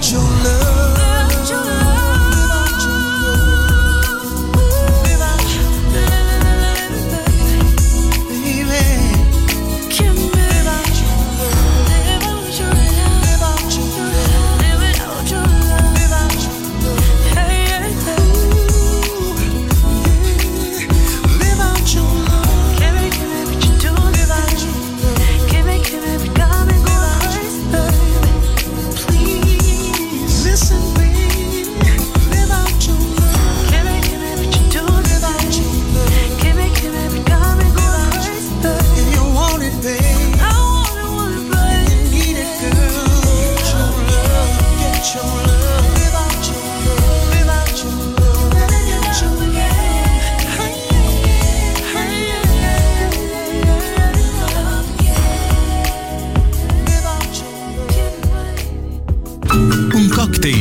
久了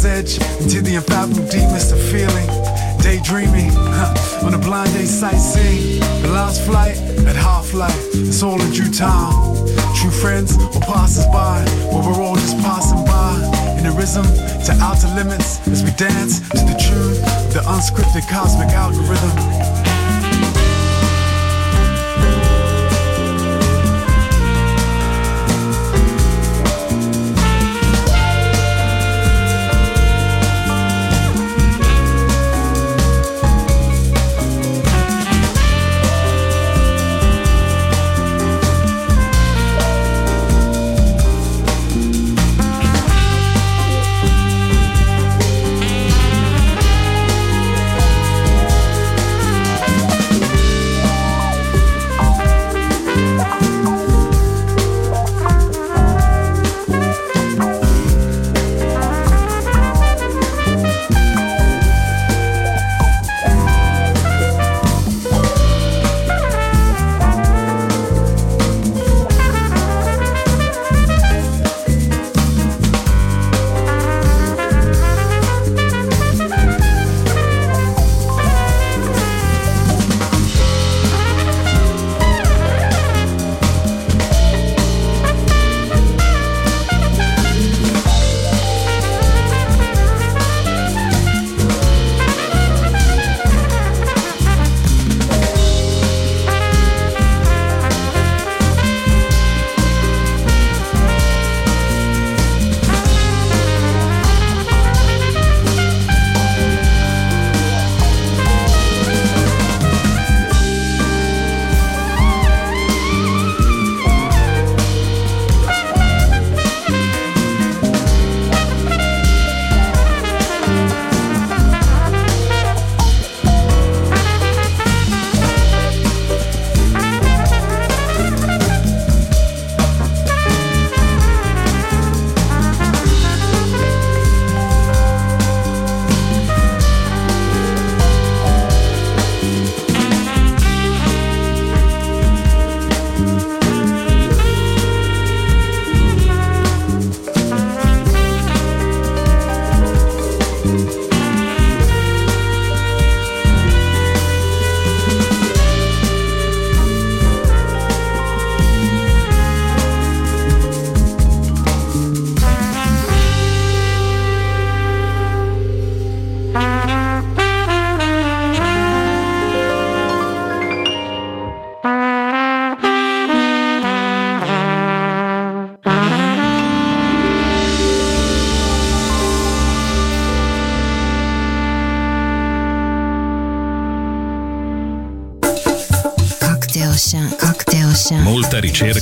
Water's edge into the unfathomable deepness of feeling. Daydreaming huh, on a blind day sightseeing, the last flight at half life, it's all in due time. True friends or passers by, well, we're all just passing by in a rhythm to outer limits as we dance to the tune the unscripted cosmic algorithm.